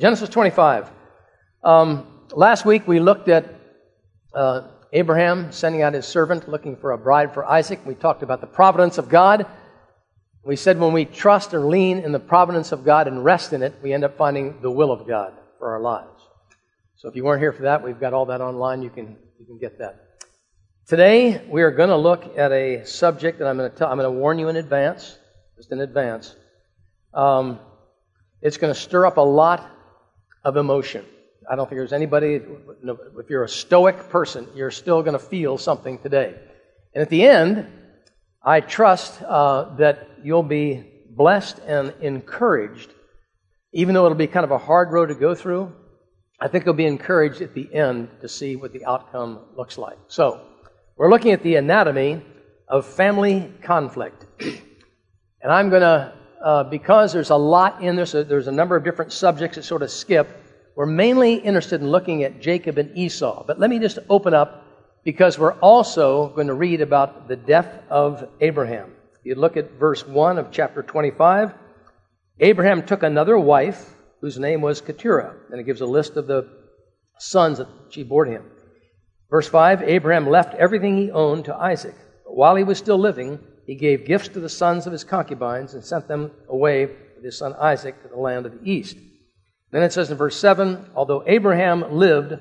Genesis 25. Um, last week we looked at uh, Abraham sending out his servant looking for a bride for Isaac. We talked about the providence of God. We said when we trust or lean in the providence of God and rest in it, we end up finding the will of God for our lives. So if you weren't here for that, we've got all that online. You can, you can get that. Today, we are going to look at a subject that I'm going to tell, I'm going to warn you in advance, just in advance. Um, it's going to stir up a lot of emotion. I don't think there's anybody, if you're a stoic person, you're still going to feel something today. And at the end, I trust uh, that you'll be blessed and encouraged, even though it'll be kind of a hard road to go through. I think you'll be encouraged at the end to see what the outcome looks like. So, we're looking at the anatomy of family conflict. and I'm going to, uh, because there's a lot in this, there's a number of different subjects that sort of skip. We're mainly interested in looking at Jacob and Esau. But let me just open up because we're also going to read about the death of Abraham. You look at verse 1 of chapter 25. Abraham took another wife whose name was Keturah, and it gives a list of the sons that she bore him. Verse 5 Abraham left everything he owned to Isaac. But while he was still living, he gave gifts to the sons of his concubines and sent them away with his son Isaac to the land of the east. Then it says in verse 7 Although Abraham lived,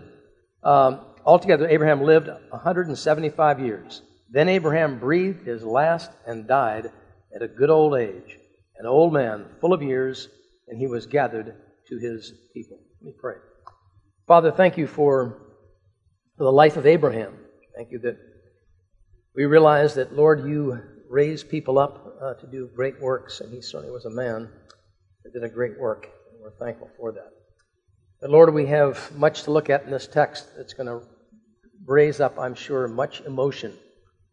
um, altogether Abraham lived 175 years. Then Abraham breathed his last and died at a good old age, an old man, full of years, and he was gathered to his people. Let me pray. Father, thank you for, for the life of Abraham. Thank you that we realize that, Lord, you raise people up uh, to do great works, and he certainly was a man that did a great work, and we're thankful for that. But Lord, we have much to look at in this text that's going to raise up, I'm sure, much emotion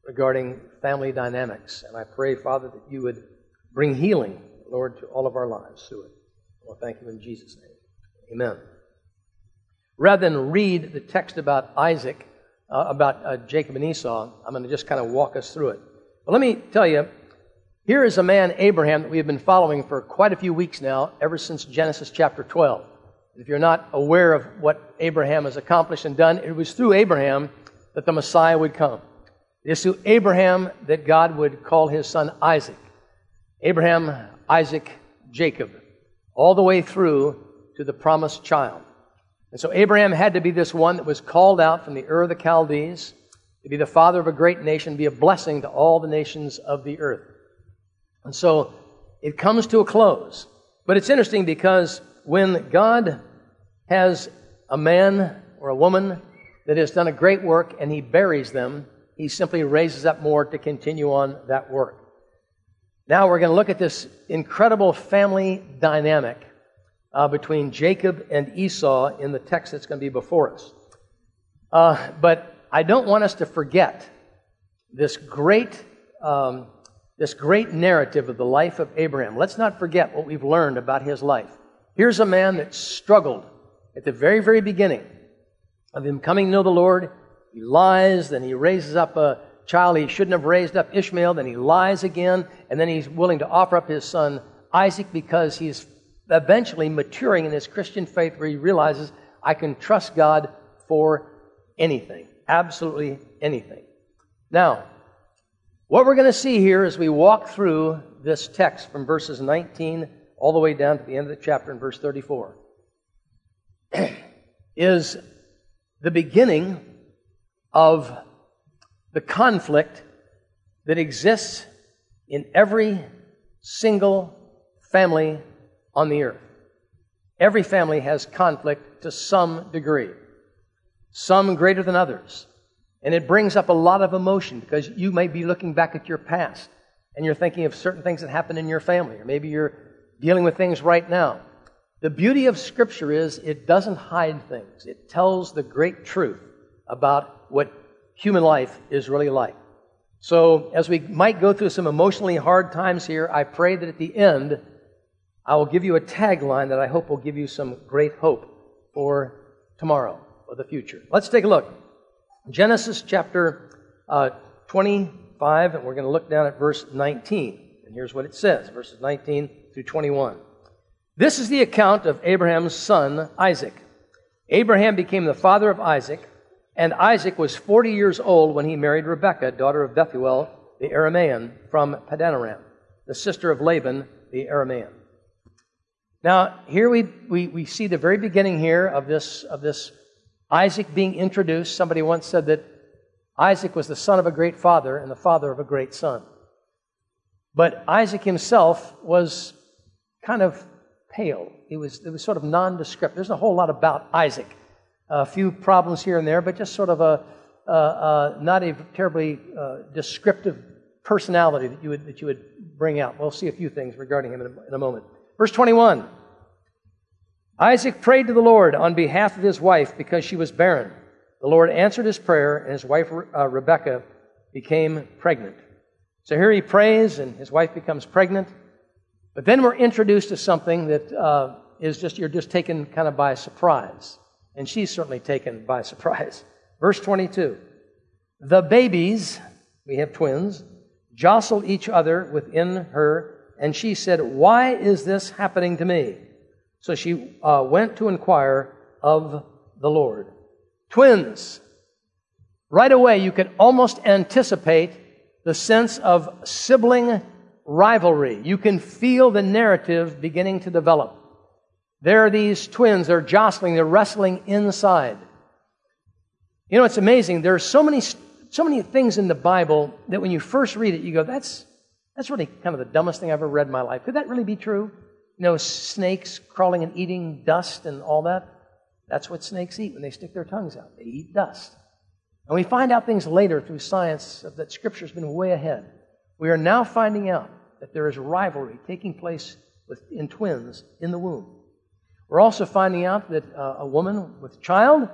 regarding family dynamics. And I pray, Father, that you would bring healing, Lord, to all of our lives through it. Well, thank you in Jesus' name. Amen. Rather than read the text about Isaac, uh, about uh, Jacob and Esau, I'm going to just kind of walk us through it. But let me tell you, here is a man, Abraham, that we have been following for quite a few weeks now, ever since Genesis chapter 12. If you're not aware of what Abraham has accomplished and done, it was through Abraham that the Messiah would come. It is through Abraham that God would call his son Isaac. Abraham, Isaac, Jacob all the way through to the promised child. And so Abraham had to be this one that was called out from the Ur of the Chaldees to be the father of a great nation, be a blessing to all the nations of the earth. And so it comes to a close. But it's interesting because when God has a man or a woman that has done a great work and he buries them, he simply raises up more to continue on that work. Now we're going to look at this incredible family dynamic uh, between Jacob and Esau in the text that's going to be before us. Uh, but I don't want us to forget this great, um, this great narrative of the life of Abraham. Let's not forget what we've learned about his life. Here's a man that struggled at the very, very beginning of him coming to know the Lord. He lies, then he raises up a child he shouldn't have raised up, Ishmael, then he lies again, and then he's willing to offer up his son Isaac because he's eventually maturing in his Christian faith where he realizes I can trust God for anything, absolutely anything. Now, what we're going to see here as we walk through this text from verses 19 all the way down to the end of the chapter in verse 34 is the beginning of the conflict that exists in every single family on the earth. Every family has conflict to some degree, some greater than others. And it brings up a lot of emotion because you may be looking back at your past and you're thinking of certain things that happened in your family, or maybe you're dealing with things right now. The beauty of Scripture is it doesn't hide things, it tells the great truth about what human life is really like. So, as we might go through some emotionally hard times here, I pray that at the end, I will give you a tagline that I hope will give you some great hope for tomorrow, for the future. Let's take a look. Genesis chapter uh, 25, and we're going to look down at verse 19. And here's what it says verses 19 through 21. This is the account of Abraham's son, Isaac. Abraham became the father of Isaac, and Isaac was 40 years old when he married Rebekah, daughter of Bethuel, the Aramean, from Padanaram, the sister of Laban, the Aramean. Now, here we, we, we see the very beginning here of this, of this Isaac being introduced. Somebody once said that Isaac was the son of a great father and the father of a great son. But Isaac himself was kind of pale. It was, it was sort of nondescript. There's a whole lot about Isaac. A few problems here and there, but just sort of a, uh, uh, not a terribly uh, descriptive personality that you, would, that you would bring out. We'll see a few things regarding him in a, in a moment. Verse 21 Isaac prayed to the Lord on behalf of his wife because she was barren. The Lord answered his prayer, and his wife uh, became pregnant. So here he prays, and his wife becomes pregnant. But then we're introduced to something that uh, is just, you're just taken kind of by surprise. And she's certainly taken by surprise. Verse 22 The babies, we have twins, jostled each other within her, and she said, Why is this happening to me? So she uh, went to inquire of the Lord. Twins. Right away, you could almost anticipate the sense of sibling rivalry. You can feel the narrative beginning to develop. There are these twins, they're jostling, they're wrestling inside. You know, it's amazing. There are so many, so many things in the Bible that when you first read it, you go, that's, that's really kind of the dumbest thing I've ever read in my life. Could that really be true? You know, snakes crawling and eating dust and all that. That's what snakes eat when they stick their tongues out. They eat dust. And we find out things later through science that Scripture's been way ahead. We are now finding out that there is rivalry taking place with, in twins in the womb. We're also finding out that uh, a woman with a child,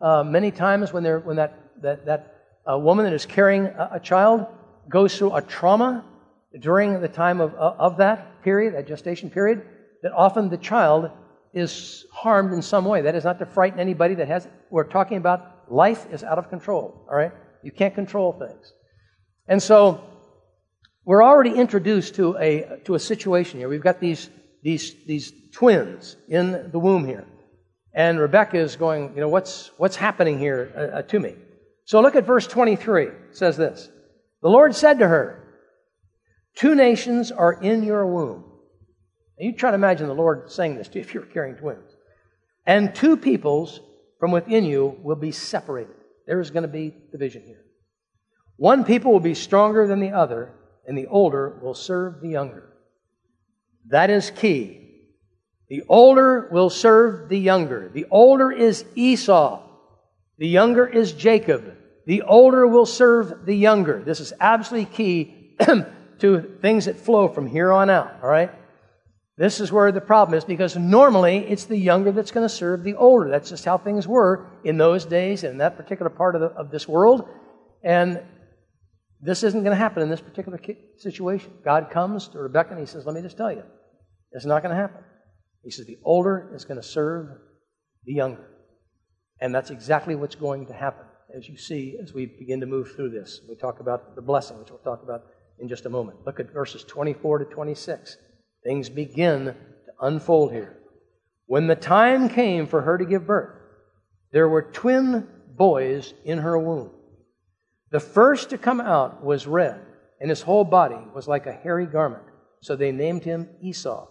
uh, many times when, when that, that, that uh, woman that is carrying a, a, child goes through a trauma during the time of, uh, of that period, that gestation period, that often the child is harmed in some way. That is not to frighten anybody that has, we're talking about life is out of control, all right? You can't control things. And so we're already introduced to a, to a situation here. We've got these, these, these twins in the womb here. And Rebecca is going, you know, what's, what's happening here uh, uh, to me? So look at verse 23. It says this The Lord said to her, Two nations are in your womb. Now you try to imagine the Lord saying this to you if you're carrying twins. And two peoples from within you will be separated. There is going to be division here. One people will be stronger than the other, and the older will serve the younger. That is key. The older will serve the younger. The older is Esau. The younger is Jacob. The older will serve the younger. This is absolutely key to things that flow from here on out, all right? This is where the problem is because normally it's the younger that's going to serve the older. That's just how things were in those days in that particular part of, the, of this world. And this isn't going to happen in this particular situation. God comes to Rebecca and he says, Let me just tell you, it's not going to happen. He says, The older is going to serve the younger. And that's exactly what's going to happen, as you see as we begin to move through this. We talk about the blessing, which we'll talk about in just a moment. Look at verses 24 to 26. Things begin to unfold here. When the time came for her to give birth, there were twin boys in her womb. The first to come out was red, and his whole body was like a hairy garment. So they named him Esau.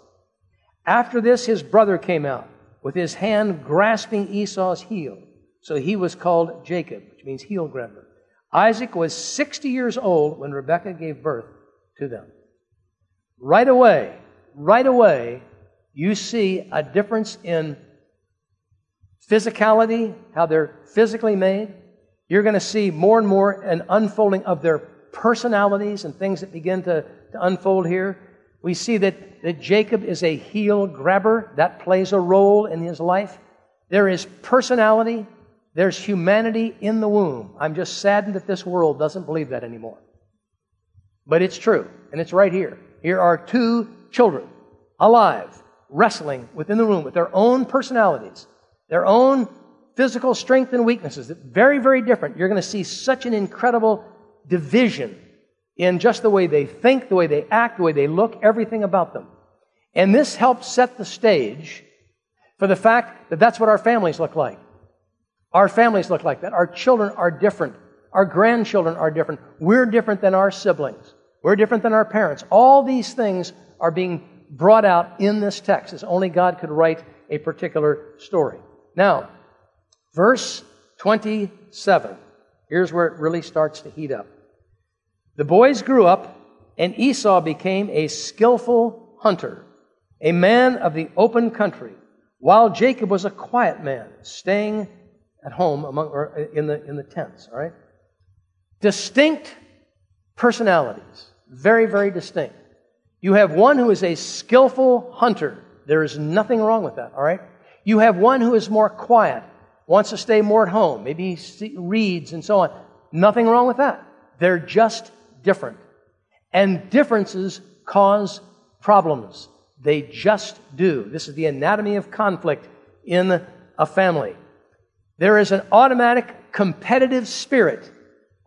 After this, his brother came out with his hand grasping Esau's heel. So he was called Jacob, which means heel grabber. Isaac was 60 years old when Rebekah gave birth to them. Right away, right away, you see a difference in physicality, how they're physically made, you're going to see more and more an unfolding of their personalities and things that begin to, to unfold here. We see that, that Jacob is a heel grabber. That plays a role in his life. There is personality. There's humanity in the womb. I'm just saddened that this world doesn't believe that anymore. But it's true, and it's right here. Here are two children alive, wrestling within the womb with their own personalities, their own physical strength and weaknesses. Very, very different. You're going to see such an incredible division in just the way they think, the way they act, the way they look, everything about them. And this helps set the stage for the fact that that's what our families look like. Our families look like that. Our children are different. Our grandchildren are different. We're different than our siblings. We're different than our parents. All these things are being brought out in this text, as only God could write a particular story. Now, verse 27. Here's where it really starts to heat up. The boys grew up, and Esau became a skillful hunter, a man of the open country, while Jacob was a quiet man, staying at home among, or in, the, in the tents. All right? Distinct personalities. Very, very distinct. You have one who is a skillful hunter. There is nothing wrong with that, all right? You have one who is more quiet, wants to stay more at home, maybe reads and so on. Nothing wrong with that. They're just different. And differences cause problems. They just do. This is the anatomy of conflict in a family. There is an automatic competitive spirit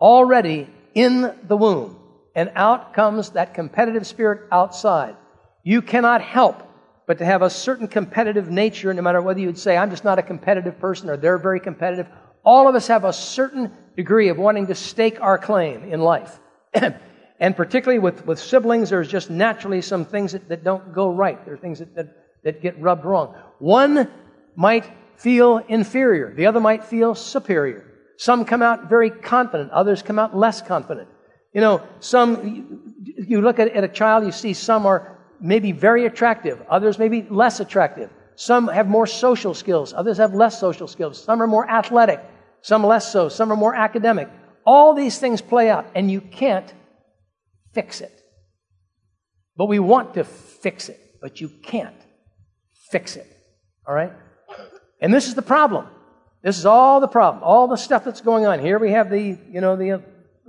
already in the womb. And out comes that competitive spirit outside. You cannot help but to have a certain competitive nature, no matter whether you'd say, I'm just not a competitive person or they're very competitive. All of us have a certain degree of wanting to stake our claim in life. and particularly with, with siblings, there's just naturally some things that, that don't go right. There are things that, that, that get rubbed wrong. One might feel inferior, the other might feel superior. Some come out very confident, others come out less confident. You know, some, you look at, at a child, you see some are maybe very attractive, others maybe less attractive. Some have more social skills, others have less social skills. Some are more athletic, some less so, some are more academic. All these things play out, and you can't fix it. But we want to fix it, but you can't fix it. All right? And this is the problem. This is all the problem. All the stuff that's going on. Here we have the, you know, the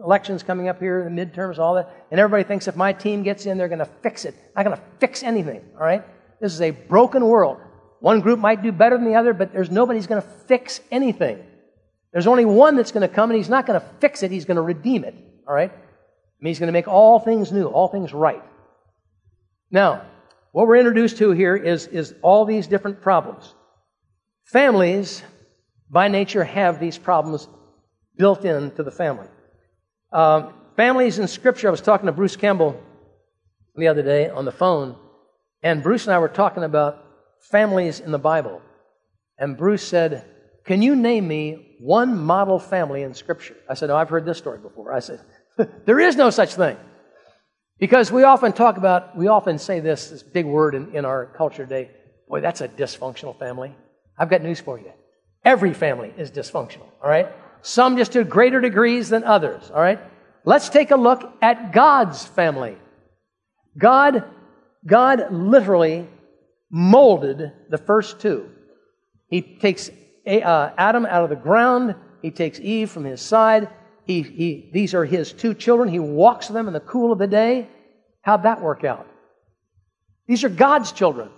elections coming up here, the midterms, all that, and everybody thinks if my team gets in, they're going to fix it. Not going to fix anything, all right? This is a broken world. One group might do better than the other, but there's nobody's going to fix anything. There's only one that's going to come, and he's not going to fix it, he's going to redeem it, all right? He's going to make all things new, all things right. Now, what we're introduced to here is, is all these different problems. Families, by nature, have these problems built into the family. Um, families in Scripture, I was talking to Bruce Campbell the other day on the phone, and Bruce and I were talking about families in the Bible. And Bruce said, Can you name me one model family in Scripture? I said, Oh, I've heard this story before. I said, There is no such thing. Because we often talk about, we often say this, this big word in, in our culture today. Boy, that's a dysfunctional family. I've got news for you. Every family is dysfunctional, all right? some just to greater degrees than others, all right? Let's take a look at God's family. God, God literally molded the first two. He takes uh, Adam out of the ground. He takes Eve from his side. He, he, these are his two children. He walks them in the cool of the day. How'd that work out? These are God's children.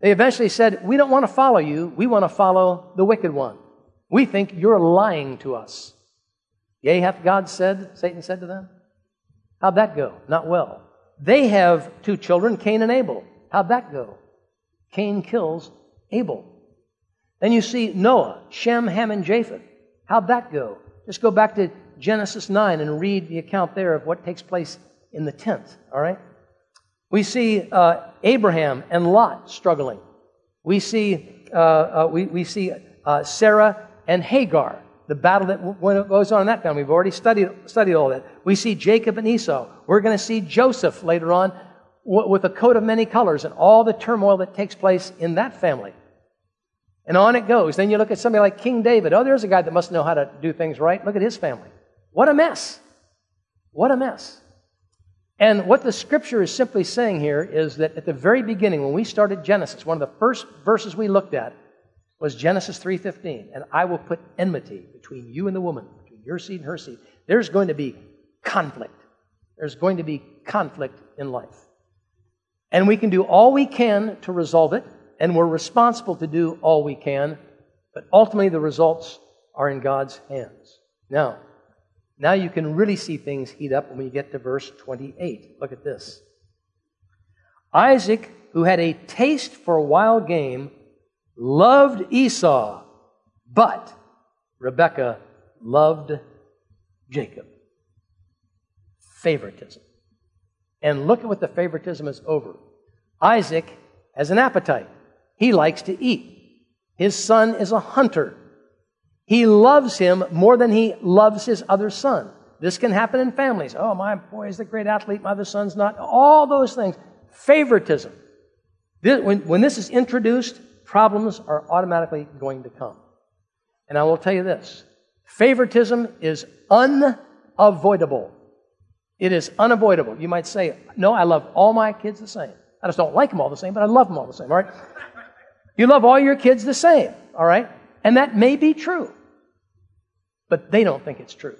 They eventually said, We don't want to follow you. We want to follow the wicked one. We think you're lying to us. Yea, hath God said, Satan said to them. How'd that go? Not well. They have two children, Cain and Abel. How'd that go? Cain kills Abel. Then you see Noah, Shem, Ham, and Japheth. How'd that go? Just go back to Genesis 9 and read the account there of what takes place in the tent, all right? We see uh, Abraham and Lot struggling. We see, uh, uh, we, we see uh, Sarah and Hagar, the battle that goes on in that family. We've already studied, studied all that. We see Jacob and Esau. We're going to see Joseph later on with a coat of many colors and all the turmoil that takes place in that family. And on it goes. Then you look at somebody like King David. Oh, there's a guy that must know how to do things right. Look at his family. What a mess. What a mess. And what the scripture is simply saying here is that at the very beginning, when we started Genesis, one of the first verses we looked at was Genesis 3:15, and I will put enmity between you and the woman, between your seed and her seed. There's going to be conflict. There's going to be conflict in life. And we can do all we can to resolve it, and we're responsible to do all we can, but ultimately the results are in God's hands. Now, now you can really see things heat up when you get to verse 28. Look at this. Isaac, who had a taste for wild game, loved Esau, but Rebekah loved Jacob. Favoritism. And look at what the favoritism is over. Isaac has an appetite. He likes to eat. His son is a hunter. He loves him more than he loves his other son. This can happen in families. Oh, my boy is a great athlete, my other son's not. All those things. Favoritism. This, when, when this is introduced, problems are automatically going to come. And I will tell you this favoritism is unavoidable. It is unavoidable. You might say, No, I love all my kids the same. I just don't like them all the same, but I love them all the same, all right? You love all your kids the same, all right? And that may be true, but they don't think it's true.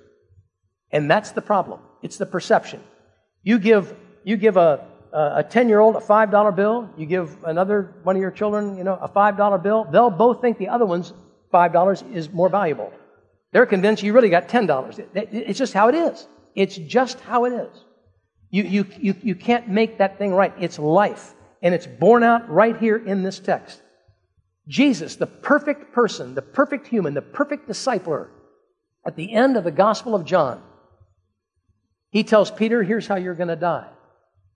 And that's the problem. It's the perception. You give, you give a, a 10 year old a $5 bill, you give another one of your children, you know, a $5 bill, they'll both think the other one's $5 is more valuable. They're convinced you really got $10. It's just how it is. It's just how it is. You, you, you, you can't make that thing right. It's life. And it's borne out right here in this text. Jesus, the perfect person, the perfect human, the perfect discipler, at the end of the Gospel of John, he tells Peter, Here's how you're going to die.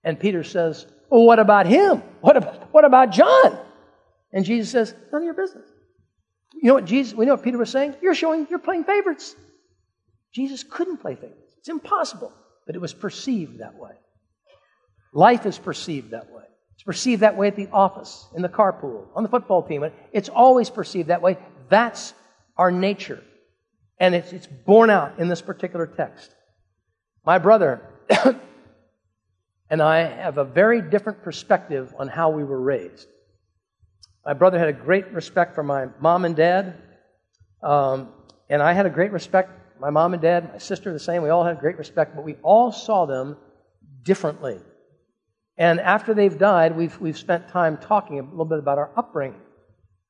And Peter says, Well, what about him? What about, what about John? And Jesus says, None of your business. You know what Jesus, we know what Peter was saying? You're showing you're playing favorites. Jesus couldn't play favorites. It's impossible. But it was perceived that way. Life is perceived that way. It's perceived that way at the office, in the carpool, on the football team. It's always perceived that way. That's our nature. And it's, it's borne out in this particular text. My brother and I have a very different perspective on how we were raised. My brother had a great respect for my mom and dad, um, and I had a great respect. My mom and dad, my sister, the same. We all had great respect, but we all saw them differently. And after they've died, we've, we've spent time talking a little bit about our upbringing.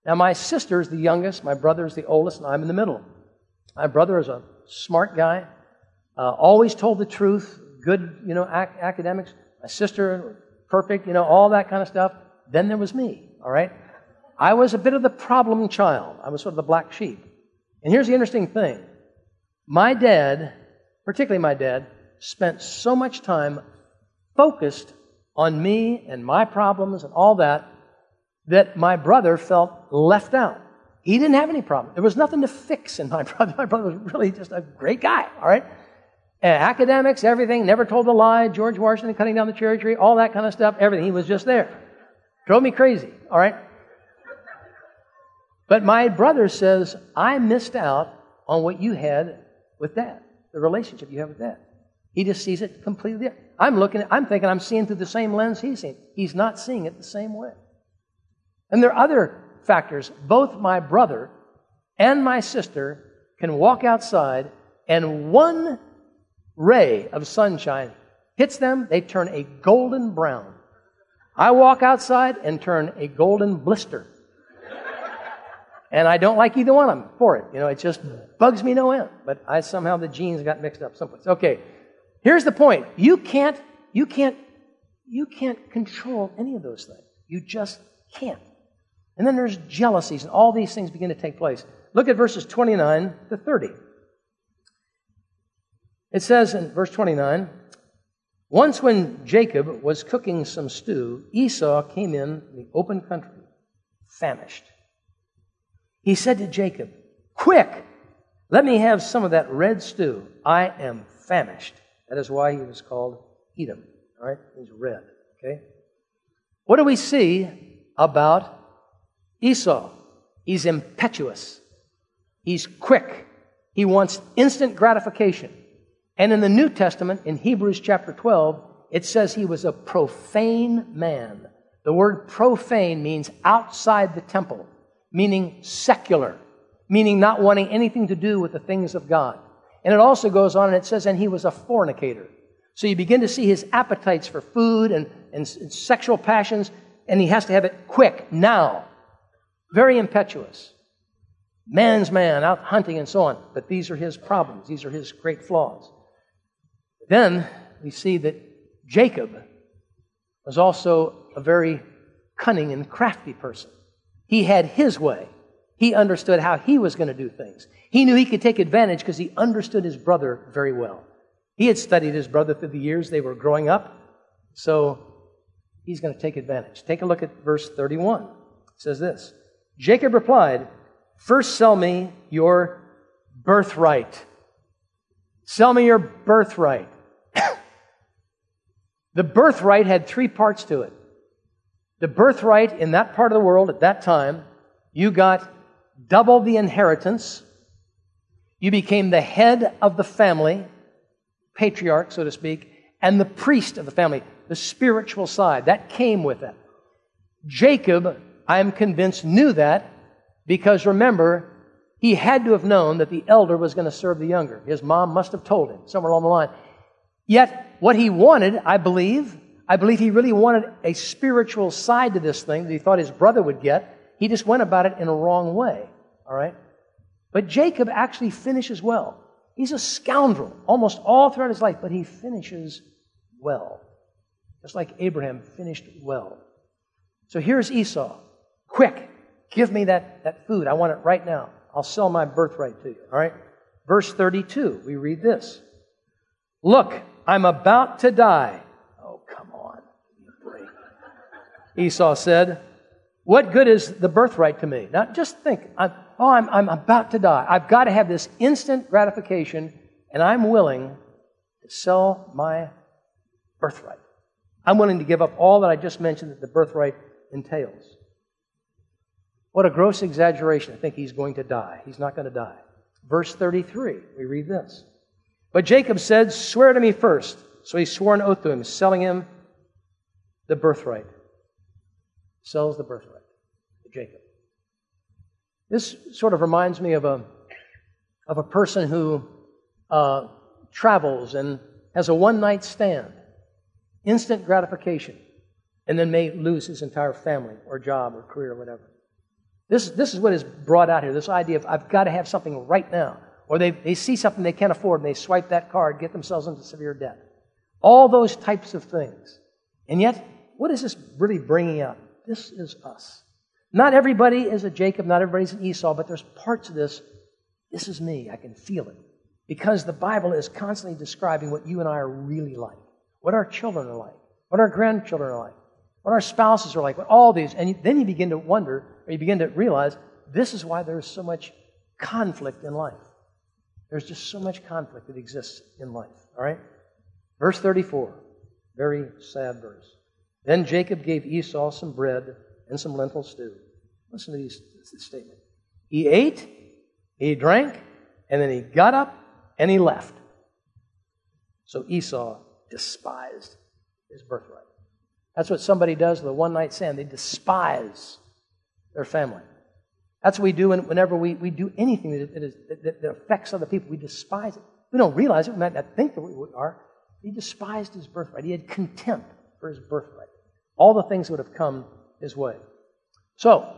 Now, my sister is the youngest, my brother is the oldest, and I'm in the middle. My brother is a smart guy, uh, always told the truth, good, you know, ac- academics. My sister, perfect, you know, all that kind of stuff. Then there was me, all right? I was a bit of the problem child. I was sort of the black sheep. And here's the interesting thing my dad, particularly my dad, spent so much time focused on me and my problems and all that that my brother felt left out. He didn't have any problem. There was nothing to fix in my brother. My brother was really just a great guy, all right? Uh, academics, everything, never told a lie, George Washington cutting down the cherry tree, all that kind of stuff, everything. He was just there. Drove me crazy, all right? But my brother says, I missed out on what you had with dad, the relationship you have with dad. He just sees it completely different. I'm looking, I'm thinking I'm seeing through the same lens he's seeing. He's not seeing it the same way. And there are other factors. Both my brother and my sister can walk outside and one ray of sunshine hits them, they turn a golden brown. I walk outside and turn a golden blister. And I don't like either one of them for it. You know, it just bugs me no end. But I somehow the genes got mixed up someplace. Okay. Here's the point. You can't, you can't, you can't control any of those things. You just can't. And then there's jealousies, and all these things begin to take place. Look at verses 29 to 30. It says in verse 29 Once when Jacob was cooking some stew, Esau came in the open country, famished. He said to Jacob, Quick, let me have some of that red stew. I am famished. That is why he was called Edom. All right? He's red. Okay? What do we see about Esau? He's impetuous. He's quick. He wants instant gratification. And in the New Testament, in Hebrews chapter 12, it says he was a profane man. The word profane means outside the temple, meaning secular, meaning not wanting anything to do with the things of God. And it also goes on and it says, and he was a fornicator. So you begin to see his appetites for food and, and, and sexual passions, and he has to have it quick, now. Very impetuous. Man's man, out hunting and so on. But these are his problems, these are his great flaws. Then we see that Jacob was also a very cunning and crafty person. He had his way. He understood how he was going to do things. He knew he could take advantage because he understood his brother very well. He had studied his brother through the years they were growing up, so he's going to take advantage. Take a look at verse 31. It says this Jacob replied, First sell me your birthright. Sell me your birthright. the birthright had three parts to it. The birthright in that part of the world at that time, you got double the inheritance. You became the head of the family, patriarch, so to speak, and the priest of the family, the spiritual side. That came with it. Jacob, I am convinced, knew that because remember, he had to have known that the elder was going to serve the younger. His mom must have told him somewhere along the line. Yet, what he wanted, I believe, I believe he really wanted a spiritual side to this thing that he thought his brother would get. He just went about it in a wrong way. All right? But Jacob actually finishes well. He's a scoundrel almost all throughout his life, but he finishes well. Just like Abraham finished well. So here's Esau. Quick, give me that, that food. I want it right now. I'll sell my birthright to you. All right? Verse 32, we read this Look, I'm about to die. Oh, come on. Esau said, What good is the birthright to me? Now, just think, I'm, oh, I'm, I'm about to die. I've got to have this instant gratification, and I'm willing to sell my birthright. I'm willing to give up all that I just mentioned that the birthright entails. What a gross exaggeration to think he's going to die. He's not going to die. Verse 33, we read this. But Jacob said, Swear to me first. So he swore an oath to him, selling him the birthright. Sells the birthright to Jacob. This sort of reminds me of a, of a person who uh, travels and has a one night stand, instant gratification, and then may lose his entire family or job or career or whatever. This, this is what is brought out here this idea of I've got to have something right now. Or they, they see something they can't afford and they swipe that card, get themselves into severe debt. All those types of things. And yet, what is this really bringing out? This is us. Not everybody is a Jacob, not everybody's an Esau, but there's parts of this. This is me. I can feel it. Because the Bible is constantly describing what you and I are really like, what our children are like, what our grandchildren are like, what our spouses are like, what all these. And then you begin to wonder, you begin to realize, this is why there's so much conflict in life. There's just so much conflict that exists in life. All right? Verse 34, very sad verse. Then Jacob gave Esau some bread and some lentil stew. Listen to these, this statement. He ate, he drank, and then he got up and he left. So Esau despised his birthright. That's what somebody does with a one night stand. They despise their family. That's what we do whenever we, we do anything that, is, that, that affects other people. We despise it. We don't realize it. We might not think that we are. He despised his birthright. He had contempt for his birthright. All the things would have come his way. So,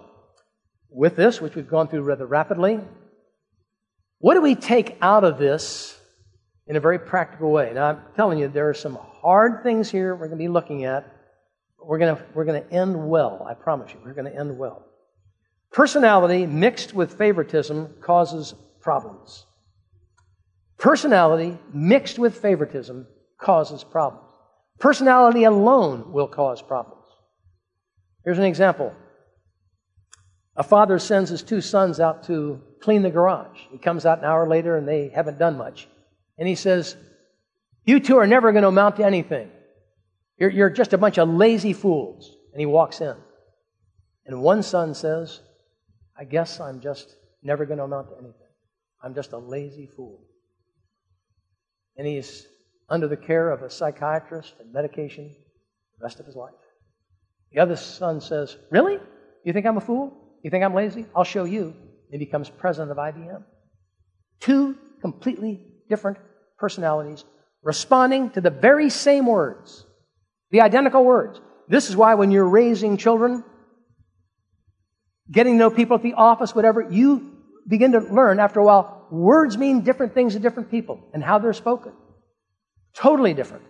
with this, which we've gone through rather rapidly, what do we take out of this in a very practical way? Now, I'm telling you, there are some hard things here we're going to be looking at we're going to, we're going to end well. I promise you, we're going to end well. Personality mixed with favoritism causes problems. Personality mixed with favoritism causes problems. Personality alone will cause problems. Here's an example. A father sends his two sons out to clean the garage. He comes out an hour later and they haven't done much. And he says, You two are never going to amount to anything. You're, you're just a bunch of lazy fools. And he walks in. And one son says, I guess I'm just never going to amount to anything. I'm just a lazy fool. And he's under the care of a psychiatrist and medication the rest of his life. The other son says, Really? You think I'm a fool? You think I'm lazy? I'll show you. And he becomes president of IBM. Two completely different personalities responding to the very same words the identical words. This is why when you're raising children, getting to know people at the office, whatever, you begin to learn after a while, words mean different things to different people and how they're spoken. Totally different.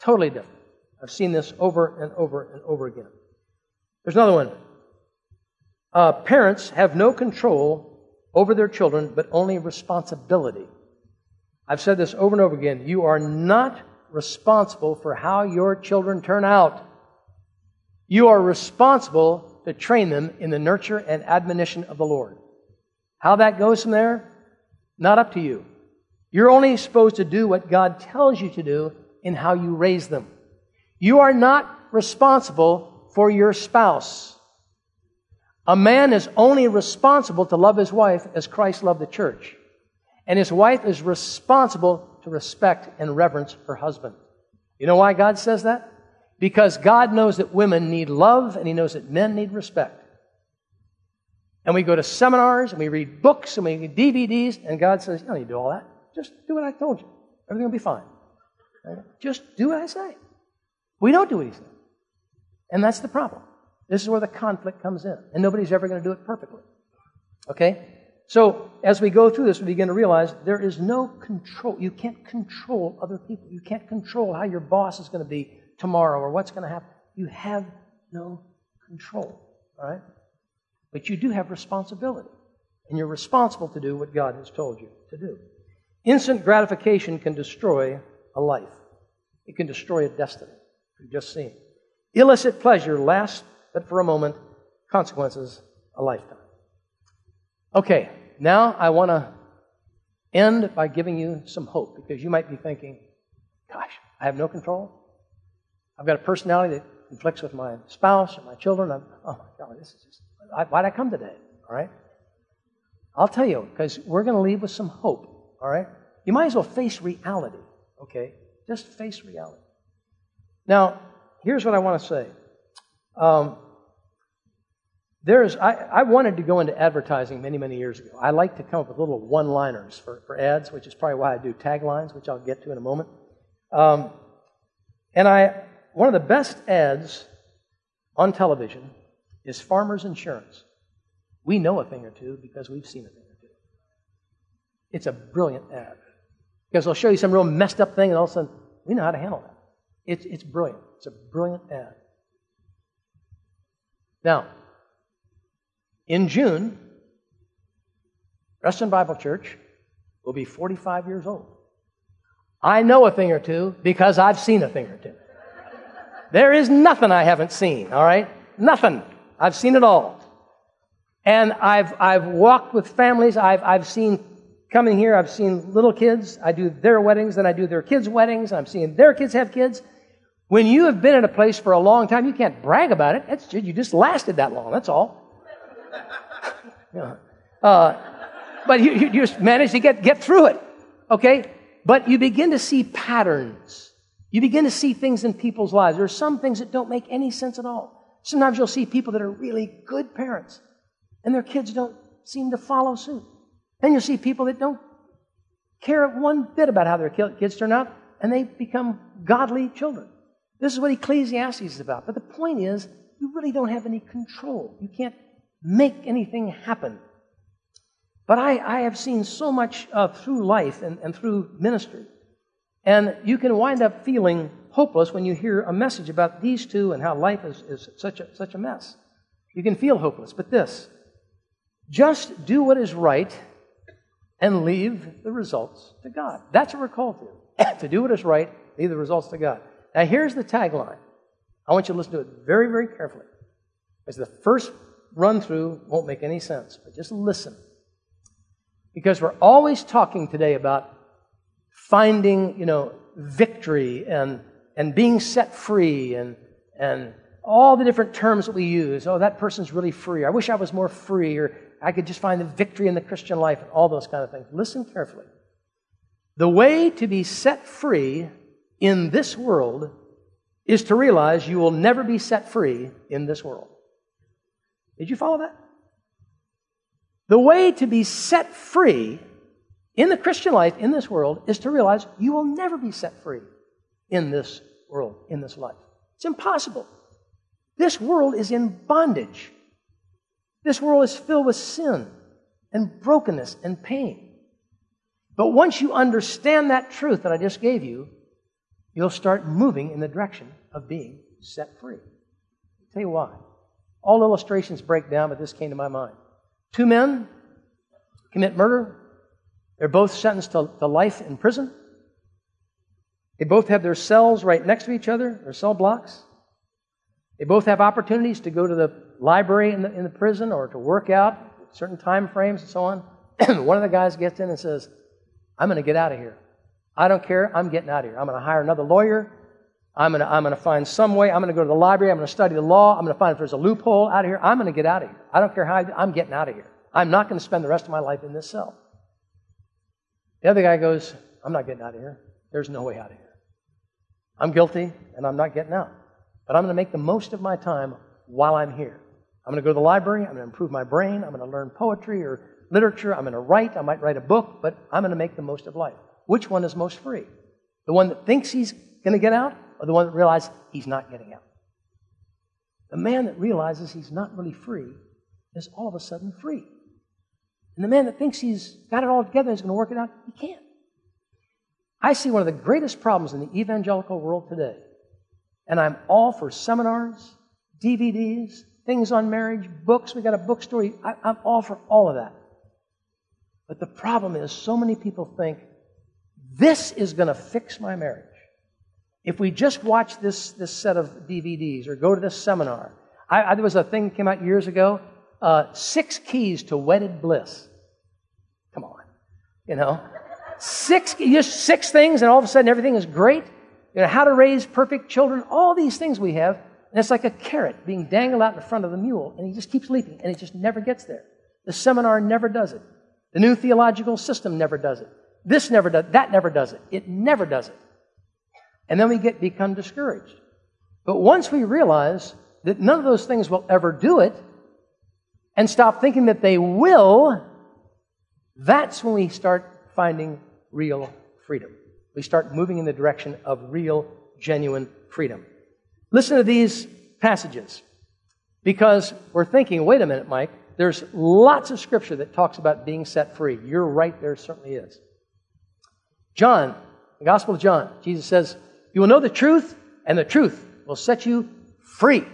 Totally different. I've seen this over and over and over again. There's another one. Uh, parents have no control over their children, but only responsibility. I've said this over and over again. You are not responsible for how your children turn out. You are responsible to train them in the nurture and admonition of the Lord. How that goes from there, not up to you. You're only supposed to do what God tells you to do in how you raise them. You are not responsible for your spouse. A man is only responsible to love his wife as Christ loved the church. And his wife is responsible to respect and reverence her husband. You know why God says that? Because God knows that women need love and he knows that men need respect. And we go to seminars and we read books and we read DVDs, and God says, You don't need to do all that. Just do what I told you. Everything will be fine. Just do what I say. We don't do what He says. And that's the problem. This is where the conflict comes in. And nobody's ever going to do it perfectly. Okay? So, as we go through this, we begin to realize there is no control. You can't control other people. You can't control how your boss is going to be tomorrow or what's going to happen. You have no control. Right? But you do have responsibility. And you're responsible to do what God has told you to do. Instant gratification can destroy a life, it can destroy a destiny. We've just seen. Illicit pleasure lasts but for a moment, consequences a lifetime. Okay, now I want to end by giving you some hope because you might be thinking, gosh, I have no control. I've got a personality that conflicts with my spouse or my children. I'm, oh my God, this is just, why'd I come today? All right? I'll tell you, because we're going to leave with some hope. All right? You might as well face reality, okay? Just face reality. Now, here's what I want to say. Um, there's, I, I, wanted to go into advertising many, many years ago. I like to come up with little one liners for, for ads, which is probably why I do taglines, which I'll get to in a moment. Um, and I, one of the best ads on television is Farmers Insurance. We know a thing or two because we've seen a thing or two. It's a brilliant ad. Because they'll show you some real messed up thing, and all of a sudden, we know how to handle that. It's, it's brilliant. It's a brilliant ad. Now, in June, Reston Bible Church will be 45 years old. I know a thing or two because I've seen a thing or two. There is nothing I haven't seen, all right? Nothing. I've seen it all. And I've, I've walked with families. I've, I've seen coming here, I've seen little kids. I do their weddings, then I do their kids' weddings. I'm seeing their kids have kids. When you have been in a place for a long time, you can't brag about it. It's you just lasted that long. That's all. yeah. uh, but you, you just managed to get, get through it. Okay? But you begin to see patterns. You begin to see things in people's lives. There are some things that don't make any sense at all. Sometimes you'll see people that are really good parents, and their kids don't seem to follow suit. Then you'll see people that don't care one bit about how their kids turn out, and they become godly children. This is what Ecclesiastes is about. But the point is, you really don't have any control. You can't make anything happen. But I, I have seen so much uh, through life and, and through ministry. And you can wind up feeling hopeless when you hear a message about these two and how life is, is such, a, such a mess. You can feel hopeless. But this just do what is right and leave the results to God. That's what we're called to. to do what is right, leave the results to God. Now, here's the tagline. I want you to listen to it very, very carefully. Because the first run through won't make any sense, but just listen. Because we're always talking today about finding, you know, victory and, and being set free and, and all the different terms that we use. Oh, that person's really free. I wish I was more free, or I could just find the victory in the Christian life, and all those kind of things. Listen carefully. The way to be set free in this world is to realize you will never be set free in this world. Did you follow that? The way to be set free in the Christian life, in this world, is to realize you will never be set free in this world, in this life. It's impossible. This world is in bondage. This world is filled with sin and brokenness and pain. But once you understand that truth that I just gave you, you'll start moving in the direction of being set free. I'll tell you why. All illustrations break down, but this came to my mind. Two men commit murder. They're both sentenced to, to life in prison. They both have their cells right next to each other, their cell blocks. They both have opportunities to go to the library in the, in the prison or to work out certain time frames and so on. One of the guys gets in and says, I'm going to get out of here. I don't care. I'm getting out of here. I'm going to hire another lawyer. I'm going to, I'm going to find some way. I'm going to go to the library. I'm going to study the law. I'm going to find if there's a loophole out of here. I'm going to get out of here. I don't care how I, I'm getting out of here. I'm not going to spend the rest of my life in this cell. The other guy goes, I'm not getting out of here. There's no way out of here. I'm guilty and I'm not getting out. But I'm going to make the most of my time while I'm here. I'm going to go to the library. I'm going to improve my brain. I'm going to learn poetry or literature. I'm going to write. I might write a book, but I'm going to make the most of life. Which one is most free? The one that thinks he's going to get out or the one that realizes he's not getting out? The man that realizes he's not really free is all of a sudden free. And the man that thinks he's got it all together and is going to work it out, he can't. I see one of the greatest problems in the evangelical world today, and I'm all for seminars, DVDs, things on marriage, books. We got a bookstore. I, I'm all for all of that. But the problem is, so many people think this is going to fix my marriage. If we just watch this, this set of DVDs or go to this seminar, I, I, there was a thing that came out years ago uh, Six Keys to Wedded Bliss. You know? Six, just six things, and all of a sudden everything is great. You know, how to raise perfect children, all these things we have. And it's like a carrot being dangled out in front of the mule, and he just keeps leaping, and he just never gets there. The seminar never does it. The new theological system never does it. This never does, that never does it. It never does it. And then we get become discouraged. But once we realize that none of those things will ever do it, and stop thinking that they will, that's when we start finding real freedom. We start moving in the direction of real, genuine freedom. Listen to these passages because we're thinking, wait a minute, Mike, there's lots of scripture that talks about being set free. You're right, there certainly is. John, the Gospel of John, Jesus says, You will know the truth, and the truth will set you free.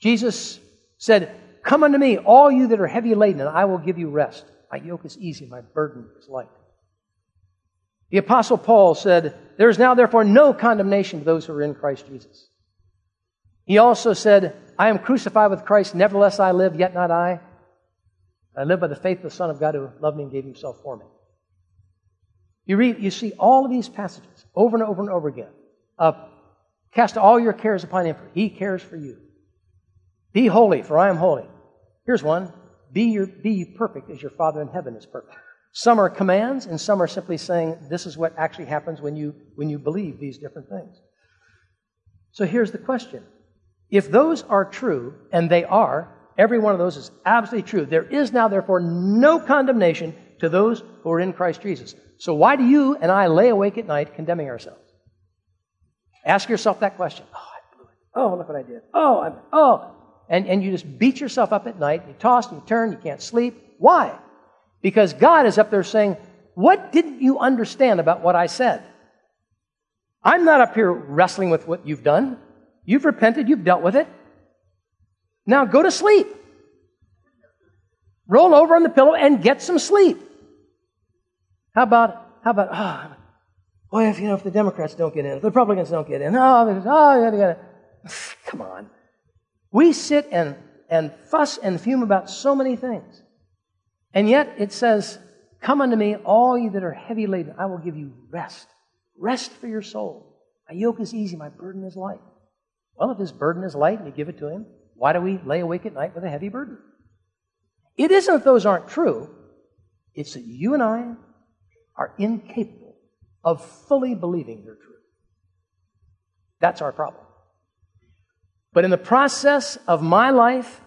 Jesus said, Come unto me, all you that are heavy laden, and I will give you rest. My yoke is easy, my burden is light. The Apostle Paul said, There is now therefore no condemnation to those who are in Christ Jesus. He also said, I am crucified with Christ, nevertheless I live, yet not I, I live by the faith of the Son of God who loved me and gave himself for me. You read, you see all of these passages over and over and over again. Uh, cast all your cares upon him, for he cares for you. Be holy, for I am holy. Here's one. Be, your, be perfect as your Father in heaven is perfect. Some are commands, and some are simply saying this is what actually happens when you, when you believe these different things. So here's the question. If those are true, and they are, Every one of those is absolutely true. There is now, therefore, no condemnation to those who are in Christ Jesus. So why do you and I lay awake at night condemning ourselves? Ask yourself that question. Oh, I blew it. Oh, look what I did. Oh, I'm, oh. And, and you just beat yourself up at night. You toss and you turn. You can't sleep. Why? Because God is up there saying, What didn't you understand about what I said? I'm not up here wrestling with what you've done. You've repented. You've dealt with it. Now go to sleep. Roll over on the pillow and get some sleep. How about, how about, oh, boy, if, you know, if the Democrats don't get in, if the Republicans don't get in, oh, oh, you gotta, come on. We sit and, and fuss and fume about so many things. And yet it says, Come unto me, all you that are heavy laden, I will give you rest. Rest for your soul. My yoke is easy, my burden is light. Well, if his burden is light and you give it to him, why do we lay awake at night with a heavy burden? It isn't that those aren't true, it's that you and I are incapable of fully believing they're true. That's our problem. But in the process of my life,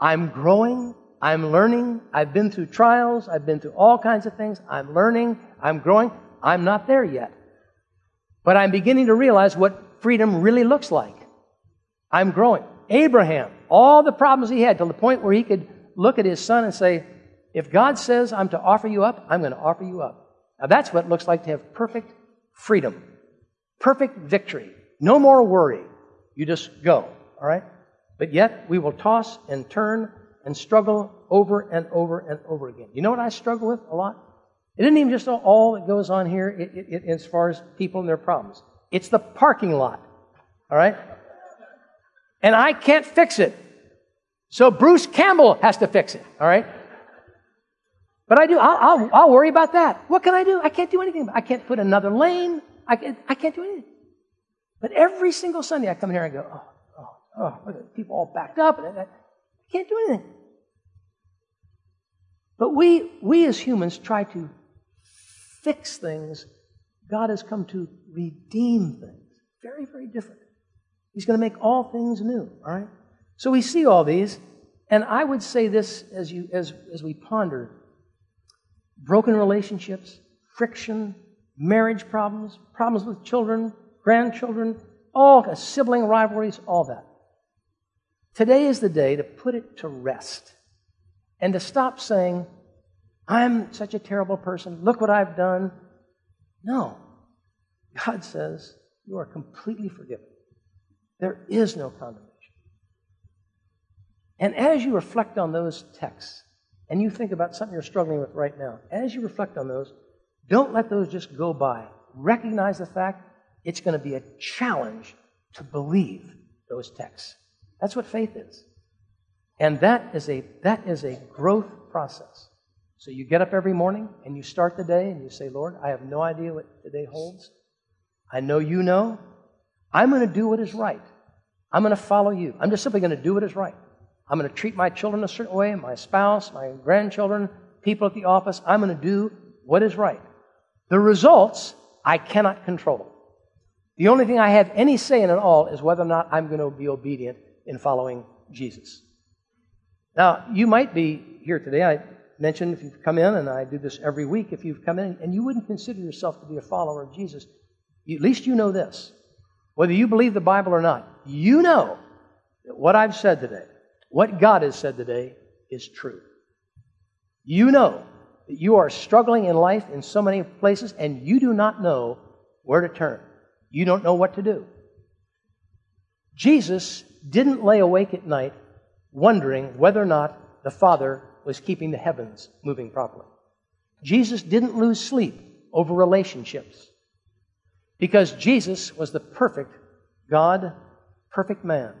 I'm growing, I'm learning, I've been through trials, I've been through all kinds of things, I'm learning, I'm growing. I'm not there yet. But I'm beginning to realize what freedom really looks like. I'm growing. Abraham, all the problems he had to the point where he could look at his son and say, If God says I'm to offer you up, I'm going to offer you up. Now that's what it looks like to have perfect freedom. Perfect victory. No more worry. You just go, all right? But yet, we will toss and turn and struggle over and over and over again. You know what I struggle with a lot? It isn't even just all that goes on here it, it, it, as far as people and their problems. It's the parking lot, all right? And I can't fix it. So Bruce Campbell has to fix it, all right? But I do, I'll, I'll, I'll worry about that. What can I do? I can't do anything. I can't put another lane. I, can, I can't do anything. But every single Sunday I come here and go, oh, oh, people all backed up. And I can't do anything. But we, we as humans try to fix things. God has come to redeem things. Very, very different. He's going to make all things new, all right? So we see all these, and I would say this as, you, as, as we ponder broken relationships, friction, marriage problems, problems with children, grandchildren, all sibling rivalries, all that. Today is the day to put it to rest and to stop saying, I'm such a terrible person. Look what I've done. No. God says, You are completely forgiven. There is no condemnation. And as you reflect on those texts, and you think about something you're struggling with right now, as you reflect on those, don't let those just go by. Recognize the fact it's going to be a challenge to believe those texts. That's what faith is. And that is a, that is a growth process. So you get up every morning and you start the day and you say, Lord, I have no idea what the day holds. I know you know. I'm going to do what is right. I'm going to follow you. I'm just simply going to do what is right. I'm going to treat my children a certain way, my spouse, my grandchildren, people at the office. I'm going to do what is right. The results, I cannot control. The only thing I have any say in at all is whether or not I'm going to be obedient in following Jesus. Now, you might be here today. I mentioned if you've come in, and I do this every week, if you've come in and you wouldn't consider yourself to be a follower of Jesus, at least you know this. Whether you believe the Bible or not, you know that what I've said today what God has said today is true. You know that you are struggling in life in so many places and you do not know where to turn. You don't know what to do. Jesus didn't lay awake at night wondering whether or not the Father was keeping the heavens moving properly. Jesus didn't lose sleep over relationships because Jesus was the perfect God, perfect man.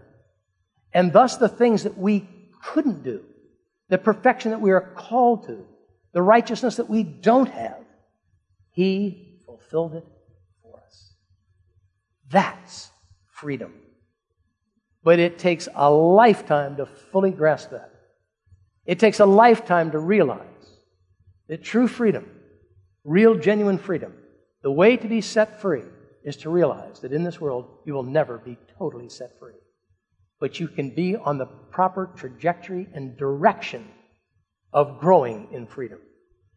And thus, the things that we couldn't do, the perfection that we are called to, the righteousness that we don't have, He fulfilled it for us. That's freedom. But it takes a lifetime to fully grasp that. It takes a lifetime to realize that true freedom, real, genuine freedom, the way to be set free is to realize that in this world you will never be totally set free but you can be on the proper trajectory and direction of growing in freedom.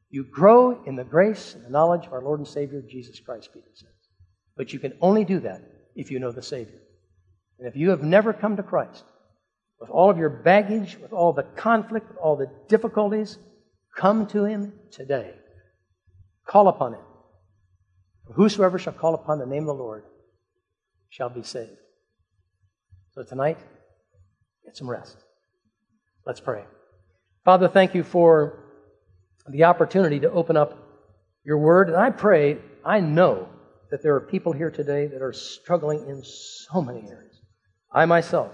You grow in the grace and the knowledge of our Lord and Savior Jesus Christ, Peter says. But you can only do that if you know the Savior. And if you have never come to Christ, with all of your baggage, with all the conflict, with all the difficulties, come to Him today. Call upon Him. Whosoever shall call upon the name of the Lord shall be saved. So tonight, get some rest. Let's pray. Father, thank you for the opportunity to open up your word. And I pray, I know that there are people here today that are struggling in so many areas. I myself.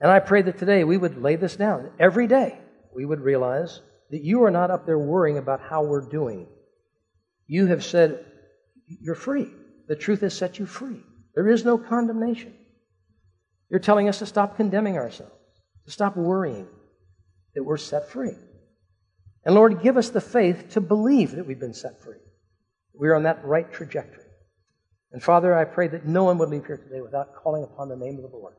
And I pray that today we would lay this down. Every day we would realize that you are not up there worrying about how we're doing. You have said, You're free. The truth has set you free. There is no condemnation. You're telling us to stop condemning ourselves, to stop worrying that we're set free. And Lord, give us the faith to believe that we've been set free. We're on that right trajectory. And Father, I pray that no one would leave here today without calling upon the name of the Lord.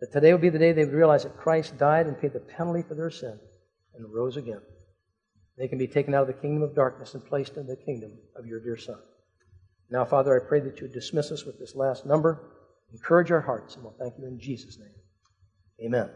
That today would be the day they would realize that Christ died and paid the penalty for their sin and rose again. They can be taken out of the kingdom of darkness and placed in the kingdom of your dear Son. Now, Father, I pray that you would dismiss us with this last number. Encourage our hearts, and we'll thank you in Jesus' name. Amen.